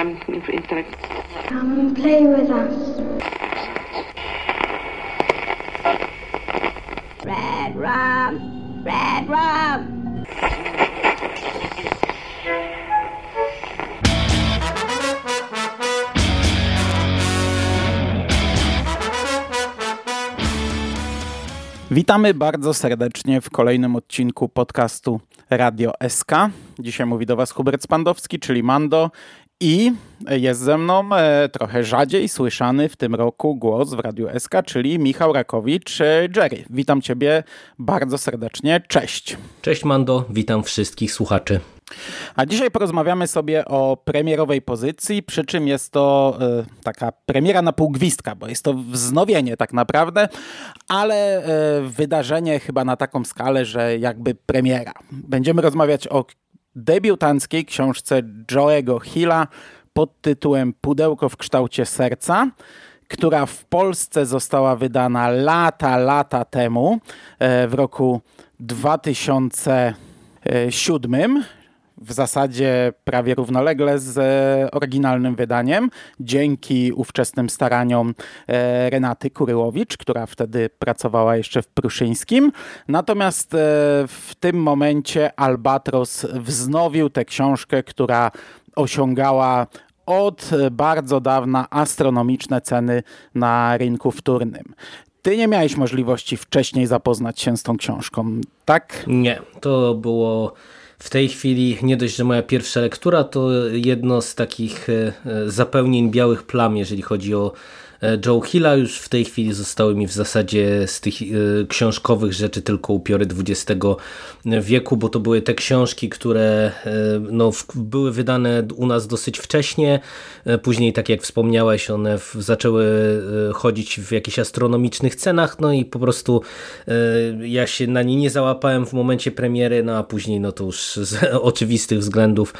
um, intellect. Come and play with us. Red rum, red rum. Witamy bardzo serdecznie w kolejnym odcinku podcastu Radio SK. Dzisiaj mówi do Was Hubert Spandowski, czyli Mando i jest ze mną e, trochę rzadziej słyszany w tym roku głos w Radiu SK, czyli Michał Rakowicz, e, Jerry. Witam Ciebie bardzo serdecznie. Cześć. Cześć Mando, witam wszystkich słuchaczy. A dzisiaj porozmawiamy sobie o premierowej pozycji, przy czym jest to y, taka premiera na pół gwizdka, bo jest to wznowienie tak naprawdę, ale wydarzenie chyba na taką skalę, że jakby premiera. Będziemy rozmawiać o debiutanckiej książce Joe'ego Hilla pod tytułem Pudełko w kształcie serca która w Polsce została wydana lata, lata temu, w roku 2007, w zasadzie prawie równolegle z e, oryginalnym wydaniem, dzięki ówczesnym staraniom e, Renaty Kuryłowicz, która wtedy pracowała jeszcze w Pruszyńskim. Natomiast e, w tym momencie Albatros wznowił tę książkę, która osiągała od bardzo dawna astronomiczne ceny na rynku wtórnym. Ty nie miałeś możliwości wcześniej zapoznać się z tą książką, tak? Nie, to było w tej chwili nie dość, że moja pierwsza lektura, to jedno z takich e, zapełnień białych plam, jeżeli chodzi o E, Joe Hilla. Już w tej chwili zostały mi w zasadzie z tych e, książkowych rzeczy tylko upiory XX wieku, bo to były te książki, które e, no, były wydane u nas dosyć wcześnie. Później, tak jak wspomniałeś, one zaczęły chodzić w jakichś astronomicznych cenach, no i po prostu ja się na nie nie załapałem w momencie premiery, no a później no to już z oczywistych względów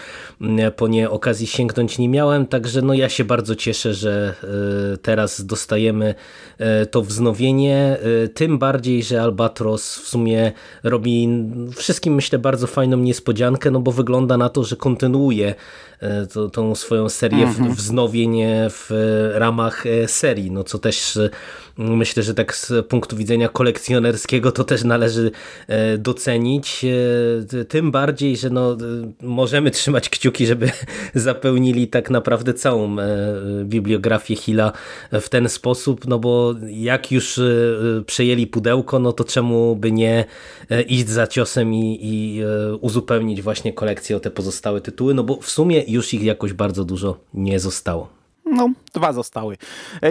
po nie okazji sięgnąć nie miałem, także no ja się bardzo cieszę, że teraz dostajemy e, to wznowienie, e, tym bardziej, że Albatros w sumie robi wszystkim myślę bardzo fajną niespodziankę, no bo wygląda na to, że kontynuuje e, to, tą swoją serię mhm. wznowień w ramach serii, no co też myślę, że tak z punktu widzenia kolekcjonerskiego to też należy docenić, tym bardziej, że no, możemy trzymać kciuki, żeby zapełnili tak naprawdę całą bibliografię Hilla w ten sposób, no bo jak już e, przejęli pudełko, no to czemu by nie e, iść za ciosem i, i e, uzupełnić właśnie kolekcję o te pozostałe tytuły, no bo w sumie już ich jakoś bardzo dużo nie zostało. No, dwa zostały.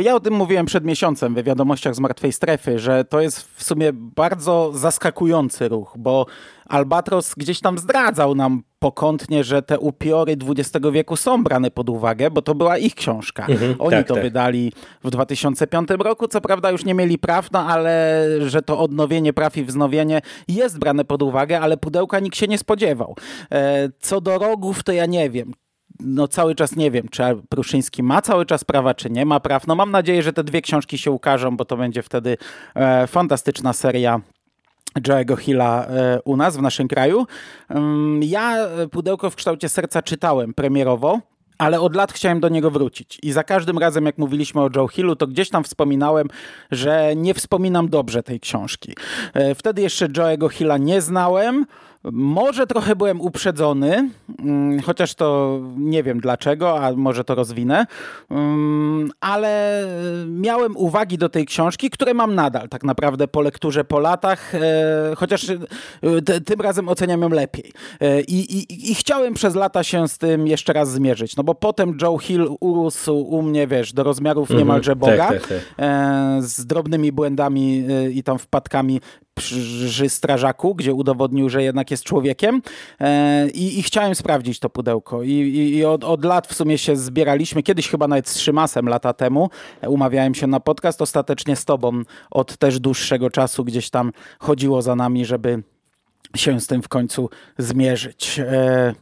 Ja o tym mówiłem przed miesiącem w wiadomościach z Martwej Strefy, że to jest w sumie bardzo zaskakujący ruch, bo Albatros gdzieś tam zdradzał nam pokątnie, że te upiory XX wieku są brane pod uwagę, bo to była ich książka. Mhm, Oni tak, to tak. wydali w 2005 roku. Co prawda już nie mieli praw, no ale że to odnowienie praw i wznowienie jest brane pod uwagę, ale pudełka nikt się nie spodziewał. E, co do rogów, to ja nie wiem no cały czas nie wiem, czy Pruszyński ma cały czas prawa, czy nie ma praw. No mam nadzieję, że te dwie książki się ukażą, bo to będzie wtedy e, fantastyczna seria Joe'ego Hilla e, u nas, w naszym kraju. Ja Pudełko w kształcie serca czytałem premierowo, ale od lat chciałem do niego wrócić. I za każdym razem, jak mówiliśmy o Joe Hillu, to gdzieś tam wspominałem, że nie wspominam dobrze tej książki. E, wtedy jeszcze Joe'ego Hilla nie znałem. Może trochę byłem uprzedzony, mm, chociaż to nie wiem dlaczego, a może to rozwinę, mm, ale miałem uwagi do tej książki, które mam nadal tak naprawdę po lekturze po latach, e, chociaż e, tym razem oceniam ją lepiej. E, I, i, I chciałem przez lata się z tym jeszcze raz zmierzyć, no bo potem Joe Hill urósł u mnie, wiesz, do rozmiarów mhm. niemalże Boga, tak, tak, tak. z drobnymi błędami i tam wpadkami przy strażaku, gdzie udowodnił, że jednak jest człowiekiem. E, i, i chciałem sprawdzić to pudełko. I, i, i od, od, lat w sumie się zbieraliśmy, kiedyś chyba nawet z Szymasem lata temu umawiałem się na podcast, ostatecznie z tobą od też dłuższego czasu gdzieś tam chodziło za nami, żeby się z tym w końcu zmierzyć. E,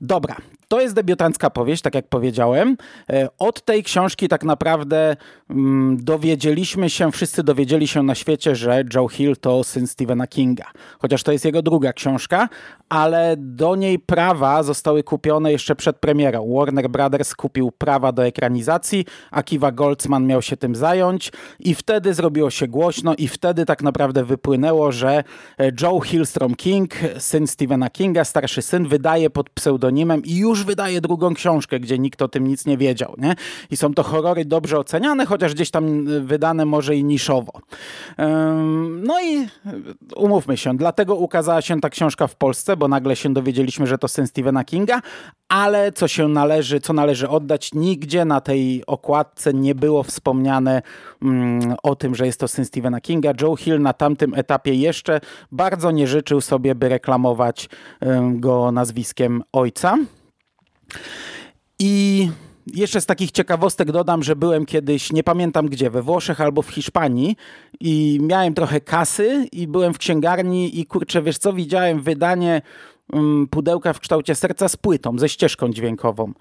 dobra, To jest debiutancka powieść, tak jak powiedziałem. E, od tej książki tak naprawdę mm, dowiedzieliśmy się, wszyscy dowiedzieli się na świecie, że Joe Hill to syn Stephena Kinga. Chociaż to jest jego druga książka, ale do niej prawa zostały kupione jeszcze przed premierą. Warner Brothers kupił prawa do ekranizacji, Akiva Goldsman miał się tym zająć i wtedy zrobiło się głośno i wtedy tak naprawdę wypłynęło, że e, Joe Hillstrom King, syn Stephena Kinga, starszy syn, wydaje pod pseudonimem i już wydaje drugą książkę, gdzie nikt o tym nic nie wiedział. Nie? I są to horrory dobrze oceniane, chociaż gdzieś tam e, wydane może i niszowo. No i e, umówmy się, dlatego ukazała się ta książka w Polsce, bo nagle się dowiedzieliśmy, że to syn Stephena Kinga, ale co się należy, co należy oddać, nigdzie na tej okładce nie było wspomniane o tym, że jest to syn Stephena Kinga. Joe Hill na tamtym etapie jeszcze bardzo nie życzył sobie, by reklamować go nazwiskiem ojca. I jeszcze z takich ciekawostek dodam, że byłem kiedyś, nie pamiętam gdzie, we Włoszech albo w Hiszpanii i miałem trochę kasy i byłem w księgarni i kurczę, wiesz co, widziałem wydanie pudełka w kształcie serca z płytą, ze ścieżką dźwiękową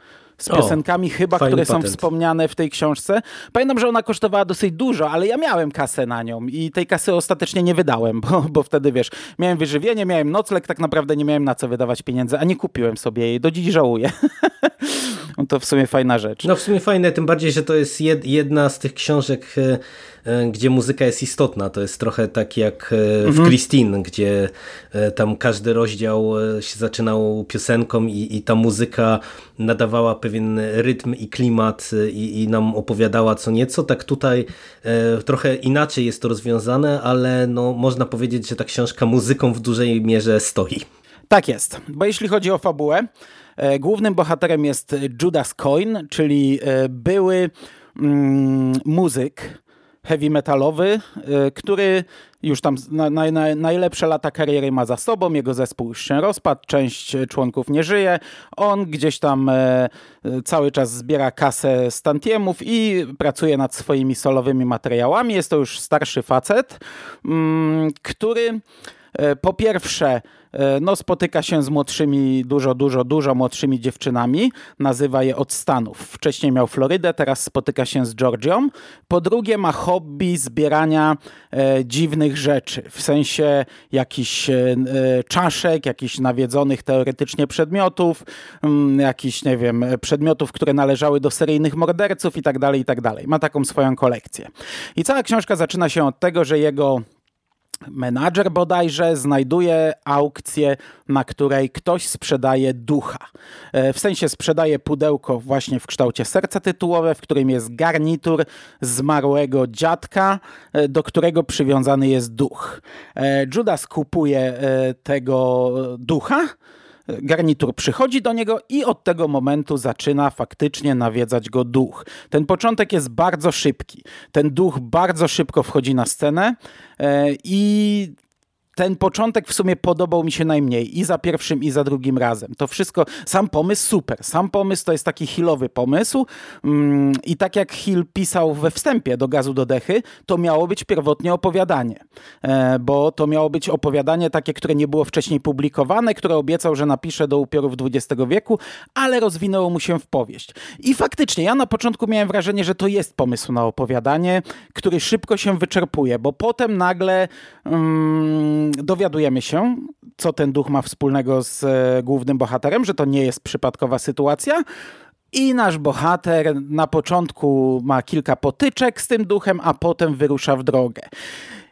z piosenkami o, chyba, które patent. są wspomniane w tej książce. Pamiętam, że ona kosztowała dosyć dużo, ale ja miałem kasę na nią i tej kasy ostatecznie nie wydałem, bo, bo wtedy wiesz, miałem wyżywienie, miałem nocleg, tak naprawdę nie miałem na co wydawać pieniędzy, a nie kupiłem sobie jej. Do dziś żałuję. to w sumie fajna rzecz. No w sumie fajne, tym bardziej, że to jest jedna z tych książek e, E, gdzie muzyka jest istotna. To jest trochę tak jak e, w mhm. Christine, gdzie tam każdy rozdział się zaczynał piosenką i, i ta muzyka nadawała pewien rytm i klimat i, i nam opowiadała co nieco. Tak tutaj trochę inaczej jest to rozwiązane, ale no, można powiedzieć, że ta książka muzyką w dużej mierze stoi. Tak jest, bo jeśli chodzi o fabułę, głównym bohaterem jest Judas Coin, czyli były mm, muzyk, heavy metalowy, y, który już tam na, na, na, najlepsze lata kariery ma za sobą, jego zespół już się rozpadł, część członków nie żyje, on gdzieś tam e, e, cały czas zbiera kasę z tantiemów i pracuje nad swoimi solowymi materiałami. Jest to już starszy facet, mm, który e, po pierwsze E, no, spotyka się z młodszymi, dużo, dużo, dużo młodszymi dziewczynami. Nazywa je od Stanów. Wcześniej miał Florydę, teraz spotyka się z Georgią. Po drugie ma hobby zbierania e, dziwnych rzeczy, w sensie jakichś e, e czaszek, jakichś nawiedzonych teoretycznie przedmiotów, mm, jakichś, nie wiem, przedmiotów, które należały do seryjnych morderców i tak dalej, i tak dalej. Ma taką swoją kolekcję. I cała książka zaczyna się od tego, że jego menadżer bodajże znajduje aukcję, na której ktoś sprzedaje ducha. E, w sensie sprzedaje pudełko właśnie w kształcie serca tytułowe, w którym jest garnitur zmarłego dziadka, e, do którego przywiązany jest duch. E, Judas kupuje tego ducha, garnitur przychodzi do niego i od tego momentu zaczyna faktycznie nawiedzać go duch. Ten początek jest bardzo szybki. Ten duch bardzo szybko wchodzi na scenę e, i ten początek w sumie podobał mi się najmniej i za pierwszym, i za drugim razem. To wszystko, sam pomysł super. Sam pomysł to jest taki Hillowy pomysł mm, i tak jak Hill pisał we wstępie do Gazu do Dechy, to miało być pierwotnie opowiadanie, e, bo to miało być opowiadanie takie, które nie było wcześniej publikowane, które obiecał, że napisze do upiorów XX wieku, ale rozwinęło mu się w powieść. I faktycznie, ja na początku miałem wrażenie, że to jest pomysł na opowiadanie, który szybko się wyczerpuje, bo potem nagle... Mm, dowiadujemy się, co ten duch ma wspólnego z e, głównym bohaterem, że to nie jest przypadkowa sytuacja. I nasz bohater na początku ma kilka potyczek z tym duchem, a potem wyrusza w drogę.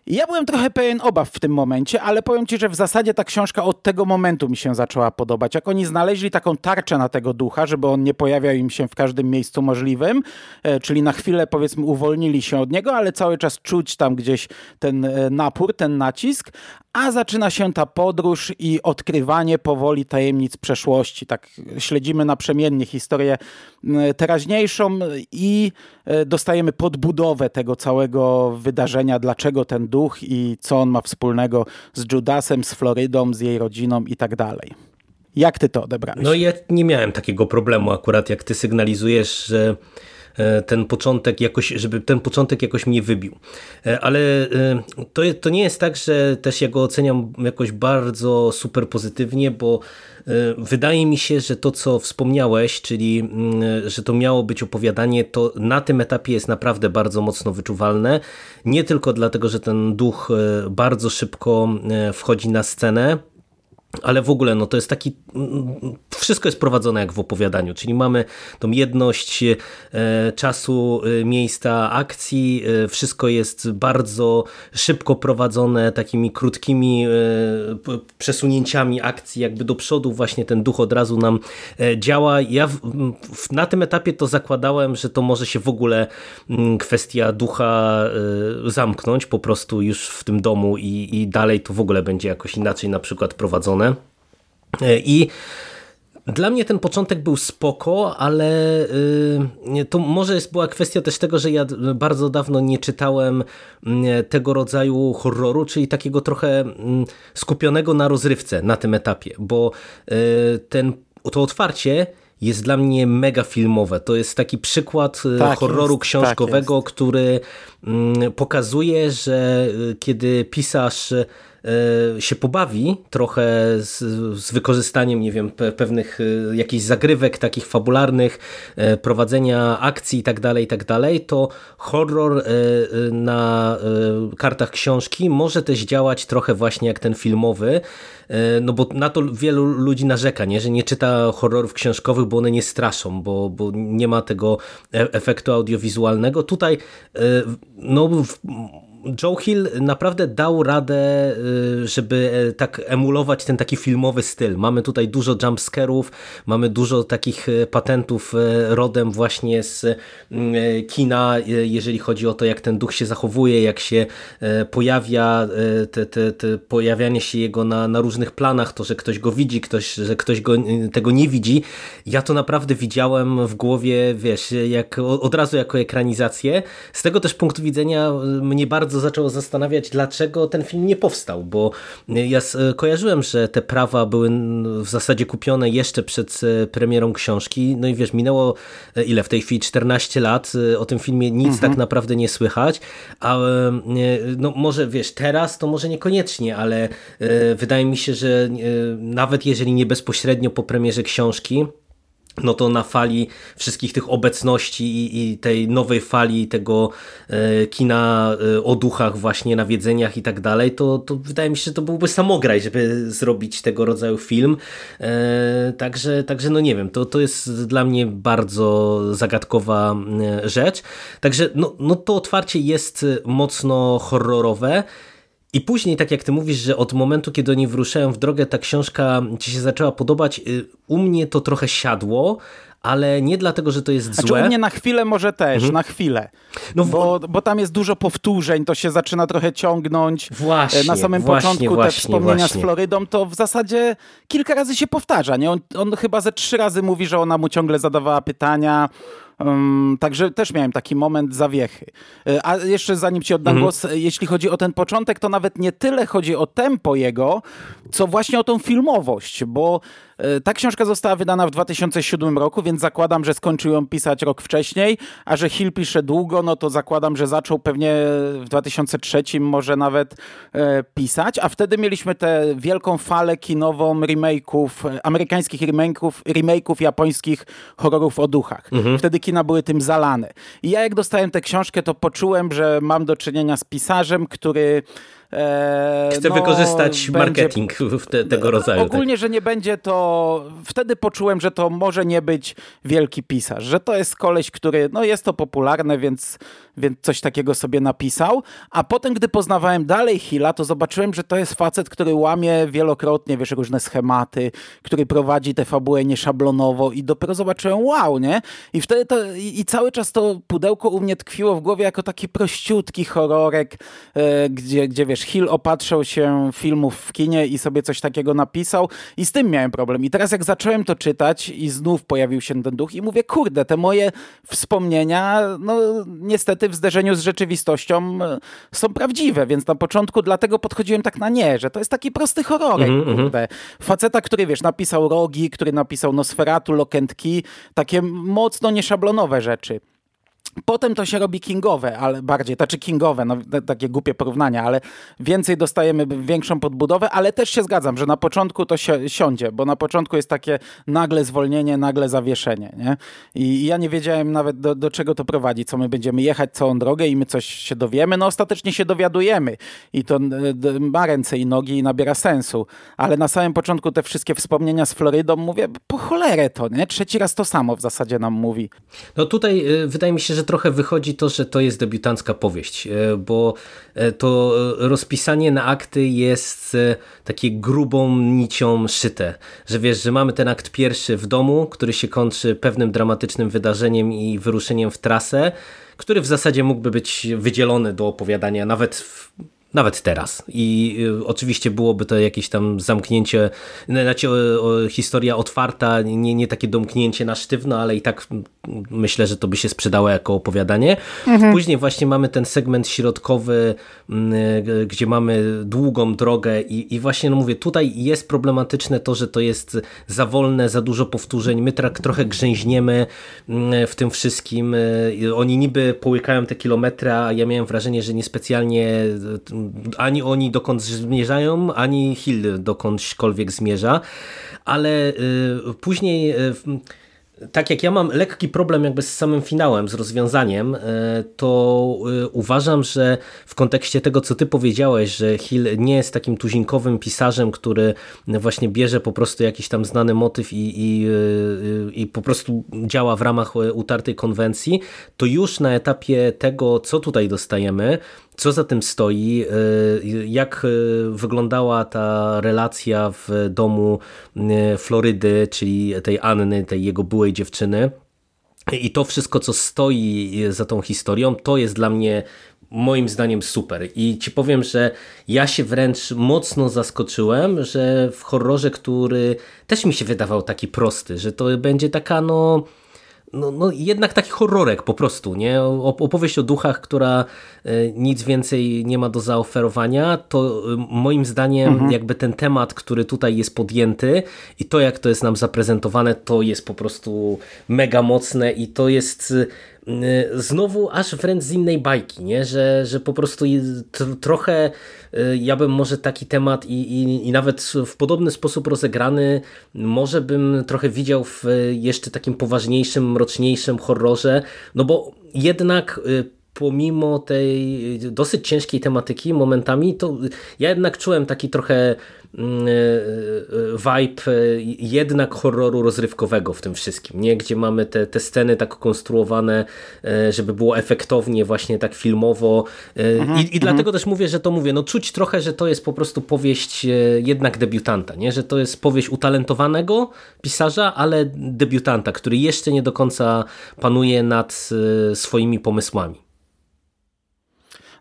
Ja byłem trochę pełen obaw w tym momencie, ale powiem ci, że w zasadzie ta książka od tego momentu mi się zaczęła podobać. Jak oni znaleźli taką tarczę na tego ducha, żeby on nie pojawiał im się w każdym miejscu możliwym, e, czyli na chwilę powiedzmy uwolnili się od niego, ale cały czas czuć tam gdzieś ten e, napór, ten nacisk, a zaczyna się ta podróż i odkrywanie powoli tajemnic przeszłości. Tak śledzimy naprzemiennie historię teraźniejszą i e, dostajemy podbudowę tego całego wydarzenia, dlaczego ten duch i co on ma wspólnego z Judasem, z Florydą, z jej rodziną i tak dalej. Jak ty to odebrałeś? No ja nie miałem takiego problemu akurat, jak ty sygnalizujesz, że ten początek jakoś, żeby ten początek jakoś mnie wybił. Ale to, to nie jest tak, że też ja go oceniam jakoś bardzo super pozytywnie, bo wydaje mi się, że to co wspomniałeś, czyli mm, że to miało być opowiadanie, to na tym etapie jest naprawdę bardzo mocno wyczuwalne. Nie tylko dlatego, że ten duch bardzo szybko wchodzi na scenę, ale w ogóle no to jest taki, wszystko jest prowadzone jak w opowiadaniu, czyli mamy tą jedność e, czasu, e, miejsca, akcji, e, wszystko jest bardzo szybko prowadzone, takimi krótkimi przesunięciami akcji jakby do przodu, właśnie ten duch od razu nam działa. Ja na tym etapie to zakładałem, że to może się w ogóle kwestia ducha zamknąć po prostu już w tym domu i, i dalej to w ogóle będzie jakoś inaczej na przykład prowadzone E, I dla mnie ten początek był spoko, ale y, to może jest była kwestia też tego, że ja bardzo dawno nie czytałem mm, tego rodzaju horroru, czyli takiego trochę mm, skupionego na rozrywce na tym etapie, bo y, ten, to otwarcie jest dla mnie mega filmowe. To jest taki przykład y, tak horroru jest, tak książkowego, tak który mm, pokazuje, że kiedy pisarz E, się pobawi trochę z, z wykorzystaniem, nie wiem, pewnych e, jakichś zagrywek takich fabularnych, e, prowadzenia akcji i tak dalej, i tak dalej, to horror na kartach książki może też działać trochę właśnie jak ten filmowy, no bo na to wielu ludzi narzeka, nie? że nie czyta horrorów książkowych, bo one nie straszą, bo, bo nie ma tego efektu audiowizualnego. Tutaj no Joe Hill naprawdę dał radę, y, żeby e, tak emulować ten taki filmowy styl. Mamy tutaj dużo jumpscarów, mamy dużo takich e, patentów e, rodem właśnie z mm, kina, jeżeli chodzi o to, jak ten duch się zachowuje, jak się pojawia, te, te, te pojawianie się jego na, na różnych planach, to, że ktoś go widzi, ktoś, że ktoś go, tego nie widzi. Ja to naprawdę widziałem w głowie, wiesz, jak, od razu jako ekranizację. Z tego też punktu widzenia mnie bardzo bardzo zaczęło zastanawiać, dlaczego ten film nie powstał, bo ja kojarzyłem, że te prawa były w zasadzie kupione jeszcze przed e, premierą książki, no i wiesz, minęło e, ile w tej chwili? 14 lat, e, o tym filmie nic mhm. tak naprawdę nie słychać, a no może wiesz, teraz to może niekoniecznie, ale wydaje mi się, że nawet jeżeli nie bezpośrednio po premierze książki, no to na fali wszystkich tych obecności i, i tej nowej fali tego e, kina e, o duchach właśnie, nawiedzeniach i tak dalej, to, to wydaje mi się, że to byłby samograj, żeby zrobić tego rodzaju film. E, także, także no nie wiem, to, to jest dla mnie bardzo zagadkowa e, rzecz. Także no, no to otwarcie jest mocno horrorowe. I później, tak jak ty mówisz, że od momentu, kiedy oni wyruszają w drogę, ta książka ci się zaczęła podobać, y, u mnie to trochę siadło, ale nie dlatego, że to jest znaczy, złe. U mnie na chwilę może też, mhm. na chwilę. No, bo, bo tam jest dużo powtórzeń, to się zaczyna trochę ciągnąć. Właśnie, na samym właśnie, początku właśnie, te wspomnienia właśnie. z Florydą, to w zasadzie kilka razy się powtarza. Nie? On, on chyba ze trzy razy mówi, że ona mu ciągle zadawała pytania, także też miałem taki moment zawiechy. E, a jeszcze zanim ci oddam mhm. głos, jeśli chodzi o ten początek, to nawet nie tyle chodzi o tempo jego, co właśnie o tą filmowość, bo e, ta książka została wydana w 2007 roku, więc zakładam, że skończył ją pisać rok wcześniej, a że Hill pisze długo, no to zakładam, że zaczął pewnie w 2003 może nawet e, pisać, a wtedy mieliśmy tę wielką falę kinową remake'ów, amerykańskich remake'ów, remake'ów japońskich horrorów o duchach. Mhm. Wtedy kina były tym zalane. I ja jak dostałem tę książkę, to poczułem, że mam do czynienia z pisarzem, który E, Chcę no, wykorzystać marketing te, tego rodzaju. Tak. Ogólnie, tak. że nie będzie to. Wtedy poczułem, że to może nie być wielki pisarz, że to jest koleś, który, no jest to popularne, więc, więc coś takiego sobie napisał. A potem, gdy poznawałem dalej Hilla, to zobaczyłem, że to jest facet, który łamie wielokrotnie, wiesz, różne schematy, który prowadzi tę fabułę nieszablonowo i dopiero zobaczyłem, wow, nie? I wtedy to, i, i cały czas to pudełko u mnie tkwiło w głowie jako taki prościutki horrorek, e, gdzie, gdzie wiesz, Hill opatrzał się filmów w kinie i sobie coś takiego napisał i z tym miałem problem. I teraz jak zacząłem to czytać i znów pojawił się ten duch i mówię, kurde, te moje wspomnienia, no niestety w zderzeniu z rzeczywistością e, są prawdziwe, więc na początku dlatego podchodziłem tak na nie, że to jest taki prosty horrorek, mm -hmm. kurde. Faceta, który, wiesz, napisał Rogi, który napisał Nosferatu, Lokentki, takie mocno nieszablonowe rzeczy. Potem to się robi kingowe, ale bardziej, to czy kingowe, no takie głupie porównania, ale więcej dostajemy większą podbudowę, ale też się zgadzam, że na początku to si siądzie, bo na początku jest takie nagle zwolnienie, nagle zawieszenie, nie? I ja nie wiedziałem nawet do, do czego to prowadzi, co my będziemy jechać całą drogę i my coś się dowiemy, no ostatecznie się dowiadujemy i to ma ręce i nogi i nabiera sensu, ale na samym początku te wszystkie wspomnienia z Florydą, mówię, po cholerę to, nie? Trzeci raz to samo w zasadzie nam mówi. No tutaj y, wydaje mi się, że trochę wychodzi to, że to jest debiutancka powieść, e, bo e, to rozpisanie na akty jest e, takie grubą nicią szyte, że wiesz, że mamy ten akt pierwszy w domu, który się kończy pewnym dramatycznym wydarzeniem i wyruszeniem w trasę, który w zasadzie mógłby być wydzielony do opowiadania nawet w nawet teraz. I y, oczywiście byłoby to jakieś tam zamknięcie, znaczy historia otwarta, nie, nie takie domknięcie na sztywno, ale i tak myślę, że to by się sprzedało jako opowiadanie. Mhm. Później właśnie mamy ten segment środkowy, y, gdzie mamy długą drogę i, i właśnie no mówię, tutaj jest problematyczne to, że to jest za wolne, za dużo powtórzeń. My tak trochę grzęźniemy w tym wszystkim. Y, oni niby połykają te kilometry, a ja miałem wrażenie, że niespecjalnie ani oni dokąd zmierzają, ani Hill dokądśkolwiek zmierza, ale y, później y, tak jak ja mam lekki problem jakby z samym finałem, z rozwiązaniem, y, to uważam, że w kontekście tego, co ty powiedziałeś, że Hill nie jest takim tuzinkowym pisarzem, który właśnie bierze po prostu jakiś tam znany motyw i, i, i po prostu działa w ramach utartej konwencji, to już na etapie tego, co tutaj dostajemy, co za tym stoi, y, jak y, wyglądała ta relacja w domu y, Florydy, czyli tej Anny, tej jego byłej dziewczyny. I to wszystko, co stoi za tą historią, to jest dla mnie moim zdaniem super. I ci powiem, że ja się wręcz mocno zaskoczyłem, że w horrorze, który też mi się wydawał taki prosty, że to będzie taka no no, no jednak taki horrorek po prostu, nie? Opowieść o duchach, która e, nic więcej nie ma do zaoferowania, to e, moim zdaniem mhm. jakby ten temat, który tutaj jest podjęty i to jak to jest nam zaprezentowane, to jest po prostu mega mocne i to jest znowu aż wręcz z innej bajki, nie? Że, że po prostu trochę y, ja bym może taki temat i, i, i nawet w podobny sposób rozegrany może bym trochę widział w jeszcze takim poważniejszym, mroczniejszym horrorze, no bo jednak y, pomimo tej dosyć ciężkiej tematyki momentami, to ja jednak czułem taki trochę Mm, e, e, vibe jednak horroru rozrywkowego w tym wszystkim, nie? gdzie mamy te, te sceny tak konstruowane, żeby było efektownie, właśnie tak filmowo. Mhm, I, i mhm. dlatego też mówię, że to mówię, no czuć trochę, że to jest po prostu powieść jednak debiutanta, nie? że to jest powieść utalentowanego pisarza, ale debiutanta, który jeszcze nie do końca panuje nad swoimi pomysłami.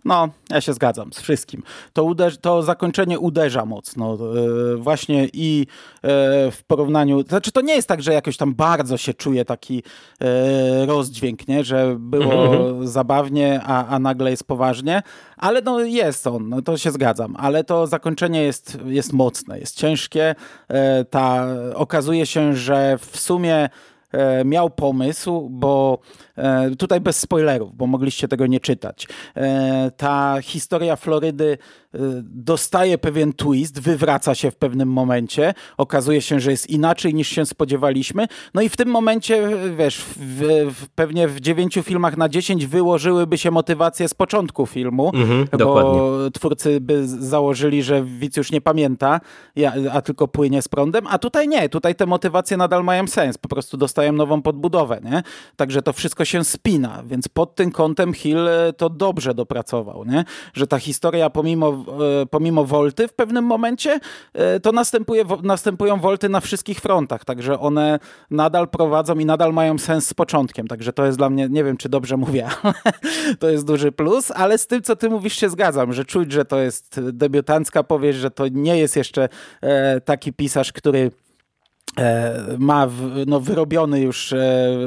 No, ja się zgadzam z wszystkim. To, uderz, to zakończenie uderza mocno. E, właśnie i e, w porównaniu. Znaczy, to nie jest tak, że jakoś tam bardzo się czuje taki e, rozdźwięk, nie? że było mhm. zabawnie, a, a nagle jest poważnie, ale no jest on, no to się zgadzam. Ale to zakończenie jest, jest mocne, jest ciężkie. ta, okazuje się, że w sumie miał pomysł, bo E, tutaj bez spoilerów, bo mogliście tego nie czytać. E, ta historia Florydy e, dostaje pewien twist, wywraca się w pewnym momencie, okazuje się, że jest inaczej niż się spodziewaliśmy. No i w tym momencie, wiesz, w, w, pewnie w dziewięciu filmach na dziesięć wyłożyłyby się motywacje z początku filmu, mhm, bo dokładnie. twórcy by założyli, że widz już nie pamięta, a tylko płynie z prądem, a tutaj nie, tutaj te motywacje nadal mają sens, po prostu dostają nową podbudowę, nie? Także to wszystko się spina, więc pod tym kątem Hill to dobrze dopracował, nie? że ta historia pomimo, pomimo wolty w pewnym momencie e, to następuje, następują wolty na wszystkich frontach, także one nadal prowadzą i nadal mają sens z początkiem, także to jest dla mnie, nie wiem czy dobrze mówię, to jest duży plus, ale z tym co ty mówisz się zgadzam, że czuć, że to jest debiutancka powieść, że to nie jest jeszcze taki pisarz, który E, ma no, wyrobiony już, e,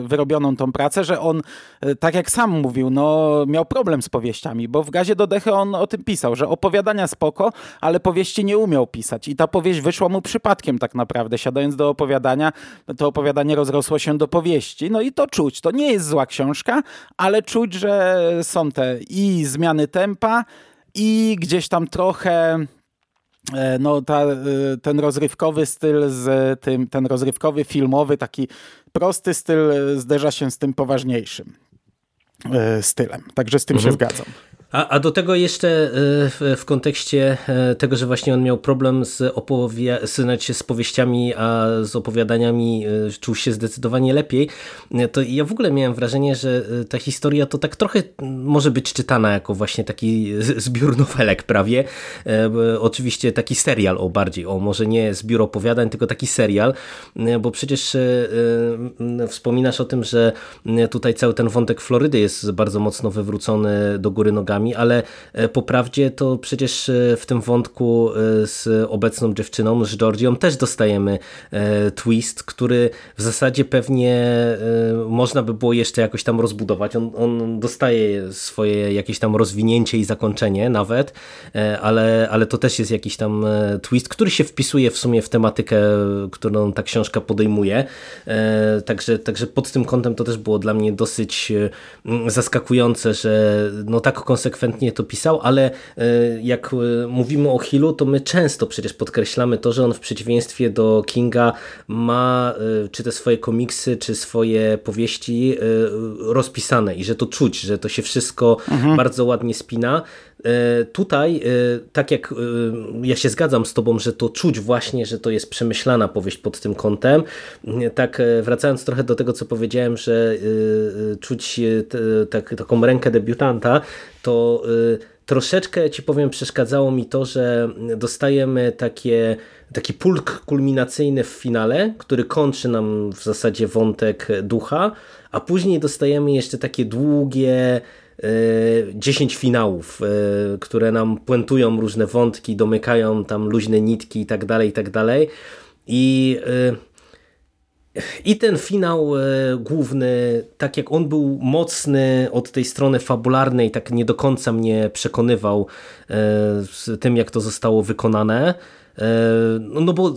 wyrobioną tą pracę, że on, e, tak jak sam mówił, no, miał problem z powieściami, bo w Gazie do Dechy on o tym pisał, że opowiadania spoko, ale powieści nie umiał pisać i ta powieść wyszła mu przypadkiem tak naprawdę. Siadając do opowiadania, to opowiadanie rozrosło się do powieści. No i to czuć. To nie jest zła książka, ale czuć, że są te i zmiany tempa, i gdzieś tam trochę no, ta, e, ten rozrywkowy styl, z tym, ten rozrywkowy, filmowy, taki prosty styl zderza się z tym poważniejszym e, stylem. Także z tym mhm. się zgadzam. A, a do tego jeszcze e, w, kontekście e, tego, że właśnie on miał problem z, opowia- z, znaczy z powieściami, a z opowiadaniami e, czuł się zdecydowanie lepiej, to ja w ogóle miałem wrażenie, że ta historia to tak trochę może być czytana jako właśnie taki zbiór nowelek prawie. Oczywiście taki serial o bardziej, o może nie zbiór opowiadań, tylko taki serial, bo przecież wspominasz o tym, że tutaj cały ten wątek Florydy jest bardzo mocno wywrócony do góry nogami ale e, po prawdzie to przecież e, w tym wątku e, z obecną dziewczyną, z Georgią też dostajemy twist, który w zasadzie pewnie można by było jeszcze jakoś tam rozbudować. On, on dostaje swoje jakieś tam rozwinięcie i zakończenie nawet, ale, ale to też jest jakiś tam twist, który się wpisuje w sumie w tematykę, którą ta książka podejmuje. Także, także pod tym kątem to też było dla mnie dosyć zaskakujące, że no tak konsekwentnie konsekwentnie to pisał, ale e, jak e, mówimy o Hillu, to my często przecież podkreślamy to, że on w przeciwieństwie do Kinga ma e, czy te swoje komiksy, czy swoje powieści rozpisane i że to czuć, że to się wszystko mhm. bardzo ładnie spina. Tutaj, tak jak ja się zgadzam z Tobą, że to czuć właśnie, że to jest przemyślana powieść pod tym kątem, tak wracając trochę do tego, co powiedziałem, że czuć tak, taką rękę debiutanta, to troszeczkę ci powiem przeszkadzało mi to, że dostajemy takie, taki pulk kulminacyjny w finale, który kończy nam w zasadzie wątek ducha, a później dostajemy jeszcze takie długie 10 y, finałów, y, które nam puentują różne wątki, domykają tam luźne nitki i tak dalej, i tak dalej. I i ten finał e, główny, tak jak on był mocny od tej strony fabularnej, tak nie do końca mnie przekonywał e, tym, jak to zostało wykonane. E, no, no bo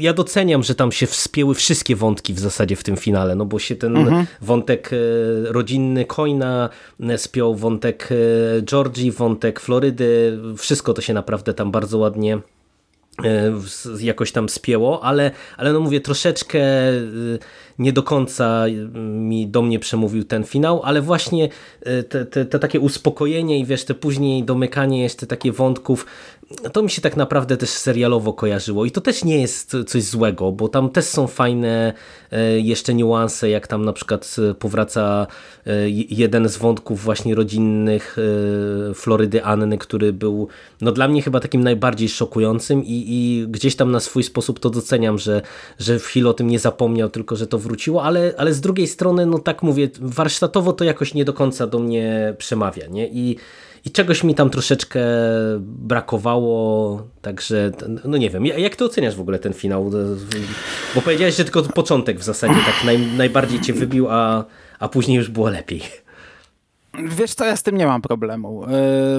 ja doceniam, że tam się wspięły wszystkie wątki w zasadzie w tym finale, no bo się ten mhm. wątek rodzinny Coina spiął, wątek Georgii, wątek Florydy, wszystko to się naprawdę tam bardzo ładnie E, jakoś tam spięło, ale, ale no mówię, troszeczkę nie do końca mi do mnie przemówił ten finał, ale właśnie te, te, te takie uspokojenie i wiesz, te później domykanie jeszcze takie wątków, to mi się tak naprawdę też serialowo kojarzyło i to też nie jest coś złego, bo tam też są fajne e, jeszcze niuanse, jak tam na przykład e, powraca e, jeden z wątków właśnie rodzinnych Florydy Anny, który był no dla mnie chyba takim najbardziej szokującym i, i gdzieś tam na swój sposób to doceniam, że, że Phil o tym nie zapomniał, tylko że to wróciło, ale, ale z drugiej strony, no tak mówię, warsztatowo to jakoś nie do końca do mnie przemawia, nie? I i czegoś mi tam troszeczkę brakowało, także no nie wiem, jak ty oceniasz w ogóle ten finał? Bo powiedziałeś, że tylko początek w zasadzie tak naj, najbardziej cię wybił, a, a później już było lepiej. Wiesz co, ja z tym nie mam problemu. E,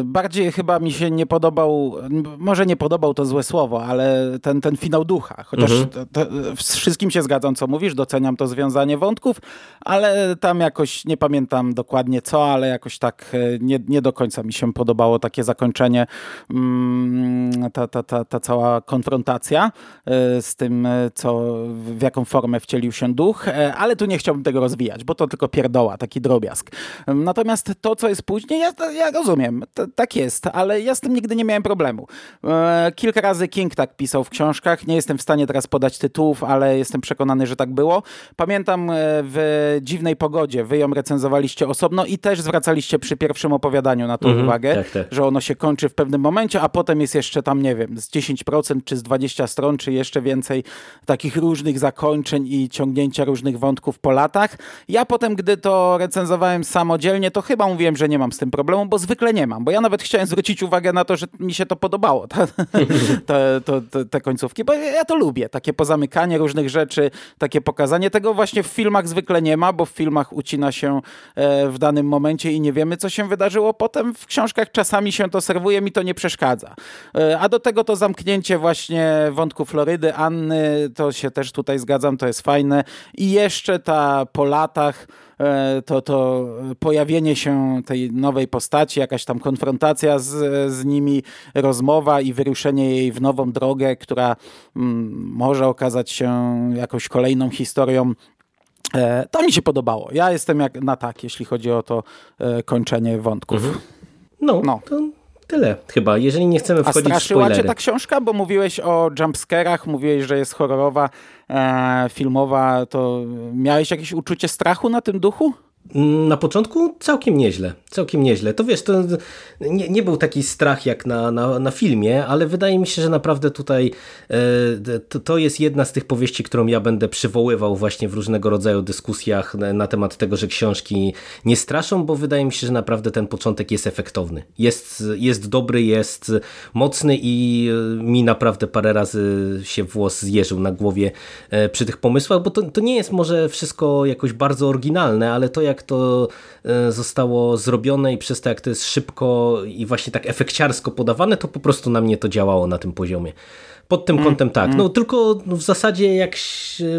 bardziej chyba mi się nie podobał, może nie podobał to złe słowo, ale ten, ten finał ducha. Chociaż mhm. to, to, z wszystkim się zgadzam, co mówisz, doceniam to związanie wątków, ale tam jakoś nie pamiętam dokładnie co, ale jakoś tak e, nie, nie do końca mi się podobało takie zakończenie, mm, ta, ta, ta, ta cała konfrontacja e, z tym, co, w jaką formę wcielił się duch, ale tu nie chciałbym tego rozwijać, bo to tylko pierdoła, taki drobiazg. Natomiast to, co jest później, ja, ja rozumiem, to, tak jest, ale ja z tym nigdy nie miałem problemu. E, kilka razy King tak pisał w książkach, nie jestem w stanie teraz podać tytułów, ale jestem przekonany, że tak było. Pamiętam e, w Dziwnej Pogodzie, wy ją recenzowaliście osobno i też zwracaliście przy pierwszym opowiadaniu na to -hmm, uwagę, tak, tak. że ono się kończy w pewnym momencie, a potem jest jeszcze tam, nie wiem, z 10% czy z 20 stron, czy jeszcze więcej takich różnych zakończeń i ciągnięcia różnych wątków po latach. Ja potem, gdy to recenzowałem samodzielnie, to chyba mówiłem, że nie mam z tym problemu, bo zwykle nie mam, bo ja nawet chciałem zwrócić uwagę na to, że mi się to podobało, te, te, te, te końcówki, bo ja to lubię, takie pozamykanie różnych rzeczy, takie pokazanie tego właśnie w filmach zwykle nie ma, bo w filmach ucina się e, w danym momencie i nie wiemy, co się wydarzyło potem. W książkach czasami się to serwuje, mi to nie przeszkadza. E, a do tego to zamknięcie właśnie wątku Florydy, Anny, to się też tutaj zgadzam, to jest fajne. I jeszcze ta po latach to, to pojawienie się tej nowej postaci, jakaś tam konfrontacja z, z nimi, rozmowa i wyruszenie jej w nową drogę, która mm, może okazać się jakąś kolejną historią E, to mi się podobało. Ja jestem jak na tak, jeśli chodzi o to e, kończenie wątków. Mhm. No, no, to tyle chyba, jeżeli nie chcemy wchodzić A straszyła w spoilery. cię ta książka? Bo mówiłeś o jumpscarach, mówiłeś, że jest horrorowa, e, filmowa, to miałeś jakieś uczucie strachu na tym duchu? Na początku całkiem nieźle, całkiem nieźle. To wiesz, to nie, nie był taki strach jak na, na, na, filmie, ale wydaje mi się, że naprawdę tutaj e, to, to jest jedna z tych powieści, którą ja będę przywoływał właśnie w różnego rodzaju dyskusjach na, na, temat tego, że książki nie straszą, bo wydaje mi się, że naprawdę ten początek jest efektowny. Jest, jest dobry, jest mocny i e, mi naprawdę parę razy się włos zjeżył na głowie e, przy tych pomysłach, bo to, to nie jest może wszystko jakoś bardzo oryginalne, ale to jak to e, zostało zrobione i przez to jak to jest szybko i właśnie tak efekciarsko podawane, to po prostu na mnie to działało na tym poziomie. Pod tym mm, kątem tak. Mm. No tylko w zasadzie jak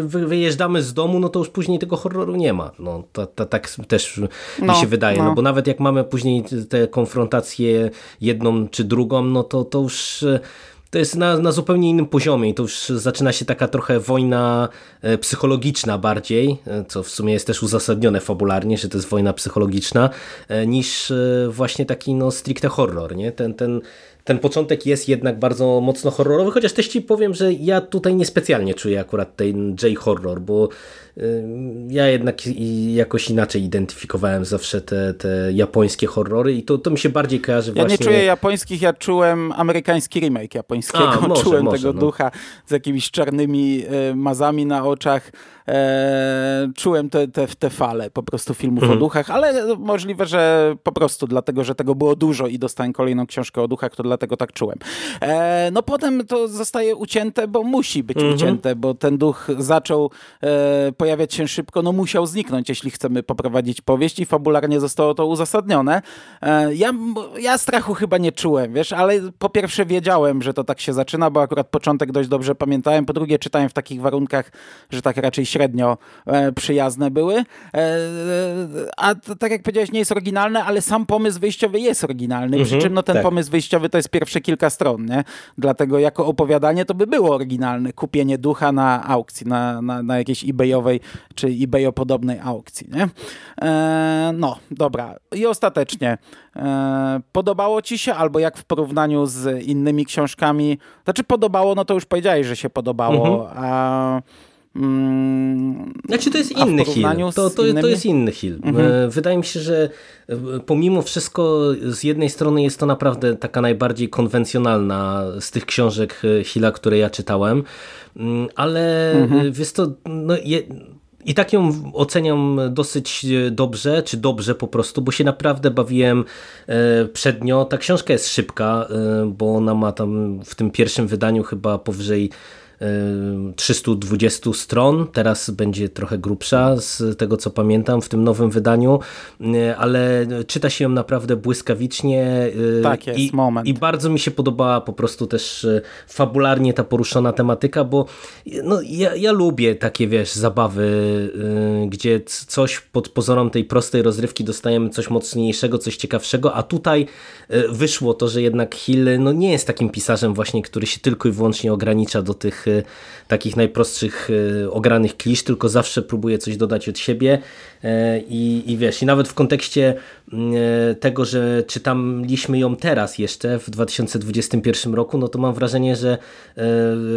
wyjeżdżamy z domu, no to już później tego horroru nie ma. No to, to tak też no, mi się wydaje. No. no. bo nawet jak mamy później te konfrontacje jedną czy drugą, no to, to już e, to jest na, na zupełnie innym poziomie i to już zaczyna się taka trochę wojna e, psychologiczna bardziej, e, co w sumie jest też uzasadnione fabularnie, że to jest wojna psychologiczna, e, niż właśnie taki no stricte horror. Nie? Ten, ten, ten początek jest jednak bardzo mocno horrorowy, chociaż też ci powiem, że ja tutaj niespecjalnie czuję akurat ten J-horror, bo ja jednak jakoś inaczej identyfikowałem zawsze te, te japońskie horrory i to, to mi się bardziej kojarzy ja właśnie... Ja nie czuję japońskich, ja czułem amerykański remake japońskiego, A, może, czułem może, tego no. ducha z jakimiś czarnymi e, mazami na oczach, e, czułem te, te, te fale po prostu filmów mhm. o duchach, ale możliwe, że po prostu dlatego, że tego było dużo i dostałem kolejną książkę o duchach, to dlatego tak czułem. E, no potem to zostaje ucięte, bo musi być mhm. ucięte, bo ten duch zaczął e, pojawiać się szybko, no musiał zniknąć, jeśli chcemy poprowadzić powieść i fabularnie zostało to uzasadnione. E, ja, ja strachu chyba nie czułem, wiesz, ale po pierwsze wiedziałem, że to tak się zaczyna, bo akurat początek dość dobrze pamiętałem, po drugie czytałem w takich warunkach, że tak raczej średnio e, przyjazne były. E, a tak jak powiedziałeś, nie jest oryginalne, ale sam pomysł wyjściowy jest oryginalny, mhm, przy czym no, ten tak. pomysł wyjściowy to jest pierwsze kilka stron, nie? Dlatego jako opowiadanie to by było oryginalne, kupienie ducha na aukcji, na, na, na jakiejś ebayowej ebayowej czy ebayo-podobnej aukcji. Nie? E, no, dobra. I ostatecznie, e, podobało ci się, albo jak w porównaniu z innymi książkami, znaczy podobało, no to już powiedziałeś, że się podobało, mhm. a Mm, znaczy to jest inny Hill. To, to, to, jest inny Hill. Mhm. Wydaje mi się, że e, pomimo wszystko z jednej strony jest to naprawdę taka najbardziej konwencjonalna z tych książek e, Hilla, które ja czytałem, mm, ale mhm. wiesz to, no, je, i tak ją oceniam dosyć dobrze, czy dobrze po prostu, bo się naprawdę bawiłem przednio. Ta książka jest szybka, bo ona ma tam w tym pierwszym wydaniu chyba powyżej 320 stron, teraz będzie trochę grubsza z tego co pamiętam w tym nowym wydaniu, e, ale czyta się ją naprawdę błyskawicznie e, tak jest, i, moment. i bardzo mi się podobała po prostu też e, fabularnie ta poruszona tematyka, bo no, ja, ja lubię takie wiesz zabawy, gdzie coś pod pozorem tej prostej rozrywki dostajemy coś mocniejszego, coś ciekawszego, a tutaj wyszło to, że jednak Hill no, nie jest takim pisarzem właśnie, który się tylko i wyłącznie ogranicza do tych takich najprostszych e, ogranych klisz, tylko zawsze próbuje coś dodać od siebie. E, i, i wiesz, i nawet w kontekście tego, że czytaliśmy ją teraz jeszcze w 2021 roku, no to mam wrażenie, że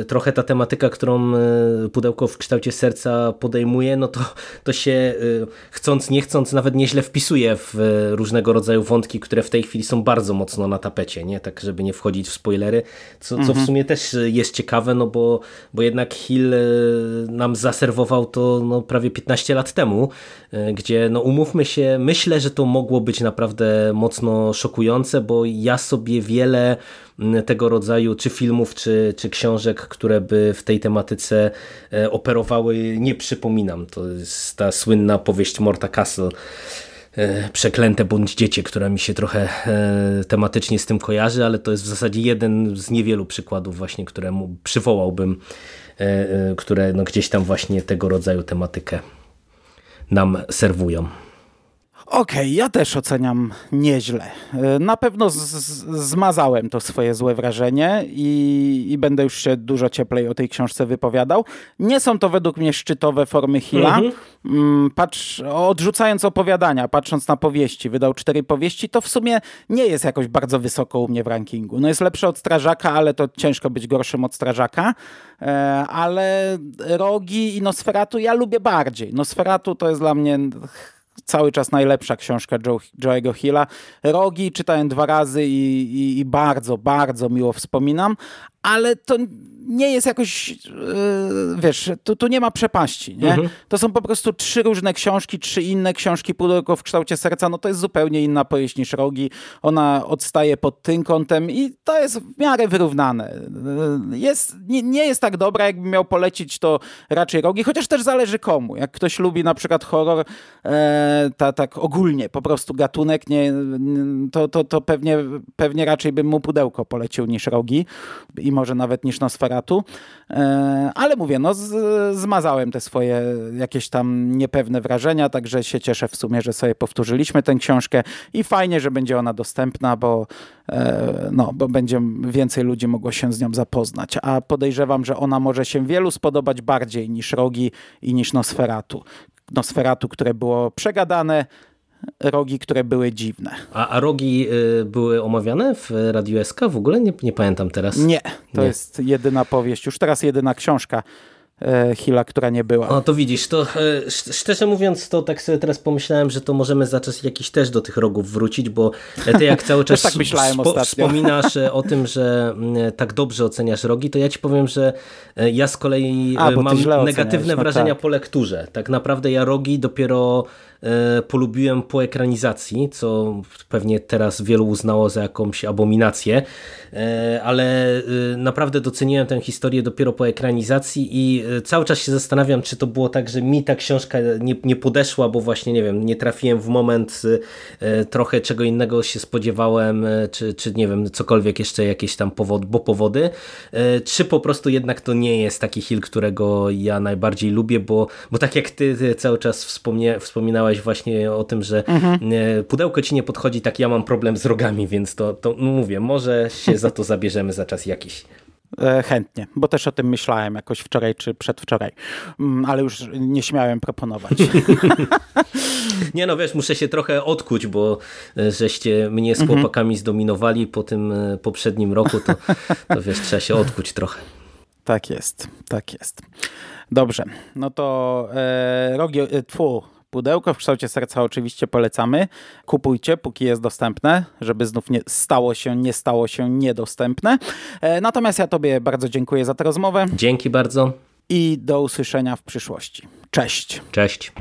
trochę ta tematyka, którą Pudełko w kształcie serca podejmuje, no to, to się chcąc, nie chcąc nawet nieźle wpisuje w różnego rodzaju wątki, które w tej chwili są bardzo mocno na tapecie, nie? Tak, żeby nie wchodzić w spoilery, co, co w mhm. sumie też jest ciekawe, no bo bo jednak Hill e, nam zaserwował to no, prawie 15 lat temu, e, gdzie no umówmy się, myślę, że to mogło być naprawdę mocno szokujące, bo ja sobie wiele tego rodzaju czy filmów, czy, czy książek, które by w tej tematyce e, operowały, nie przypominam. To jest ta słynna powieść Morta Castle e, Przeklęte bądź dziecię, która mi się trochę e, tematycznie z tym kojarzy, ale to jest w zasadzie jeden z niewielu przykładów właśnie, któremu przywołałbym, które no gdzieś tam właśnie tego rodzaju tematykę nam serwują. Okej, okay, ja też oceniam nieźle. E, na pewno zmazałem to swoje złe wrażenie i, i, będę już się dużo cieplej o tej książce wypowiadał. Nie są to według mnie szczytowe formy Hilla. Mhm. Mm, patrz, odrzucając opowiadania, patrząc na powieści, wydał cztery powieści, to w sumie nie jest jakoś bardzo wysoko u mnie w rankingu. No jest lepsze od Strażaka, ale to ciężko być gorszym od Strażaka. E, ale Rogi i Nosferatu ja lubię bardziej. Nosferatu to jest dla mnie cały czas najlepsza książka Joe, Joe'ego Hilla. Rogi czytałem dwa razy i, i, i, bardzo, bardzo miło wspominam, ale to nie jest jakoś, yy, wiesz, tu, tu nie ma przepaści, nie? Mhm. To są po prostu trzy różne książki, trzy inne książki, Pudełko w kształcie serca, no to jest zupełnie inna powieść niż Rogi. Ona odstaje pod tym kątem i to jest w miarę wyrównane. Yy, jest, nie, nie jest tak dobra, jakbym miał polecić to raczej Rogi, chociaż też zależy komu. Jak ktoś lubi na przykład horror, e, ta, tak ogólnie, po prostu gatunek, nie, to, to, to pewnie, pewnie raczej bym mu Pudełko polecił niż Rogi i może nawet niż Nosferatu. E, ale mówię, no zmazałem te swoje jakieś tam niepewne wrażenia, także się cieszę w sumie, że sobie powtórzyliśmy tę książkę i fajnie, że będzie ona dostępna, bo, e, no, bo będzie więcej ludzi mogło się z nią zapoznać. A podejrzewam, że ona może się wielu spodobać bardziej niż Rogi i niż Nosferatu. Nosferatu, które było przegadane, rogi, które były dziwne. A, a rogi y, były omawiane w Radiu SK? W ogóle nie, nie pamiętam teraz. Nie, to nie. jest jedyna powieść, już teraz jedyna książka e, Hila, która nie była. No to widzisz, to e, szczerze mówiąc, to tak sobie teraz pomyślałem, że to możemy zacząć jakiś też do tych rogów wrócić, bo ty jak cały czas tak spo, wspominasz e, o tym, że tak dobrze oceniasz rogi, to ja ci powiem, że ja z kolei A, mam negatywne no wrażenia tak. po lekturze. Tak naprawdę ja rogi dopiero E, polubiłem po ekranizacji, co pewnie teraz wielu uznało za jakąś abominację, e, ale e, naprawdę doceniłem tę historię dopiero po ekranizacji i cały czas się zastanawiam, czy to było tak, że mi ta książka nie, nie podeszła, bo właśnie, nie wiem, nie trafiłem w moment, trochę czego innego się spodziewałem, czy, czy nie wiem, cokolwiek jeszcze jakieś tam powody, bo powody, czy po prostu jednak to nie jest taki Hill, którego ja najbardziej lubię, bo, bo tak jak ty cały czas wspomnie, wspominałeś właśnie o tym, że mhm. pudełko ci nie podchodzi, tak ja mam problem z rogami, więc to, to no mówię, może się za to zabierzemy za czas jakiś. E, chętnie, bo też o tym myślałem jakoś wczoraj czy przedwczoraj, mm, ale już nie śmiałem proponować. nie no, wiesz, muszę się trochę odkuć, bo e, żeście mnie z mhm. chłopakami zdominowali po tym e, poprzednim roku, to, to wiesz, trzeba się odkuć trochę. Tak jest, tak jest. Dobrze, no to e, rogi, e, tfu, Pudełko w kształcie serca oczywiście polecamy. Kupujcie, póki jest dostępne, żeby znów nie stało się, nie stało się niedostępne. E, natomiast ja Tobie bardzo dziękuję za tę rozmowę. Dzięki bardzo. I do usłyszenia w przyszłości. Cześć. Cześć.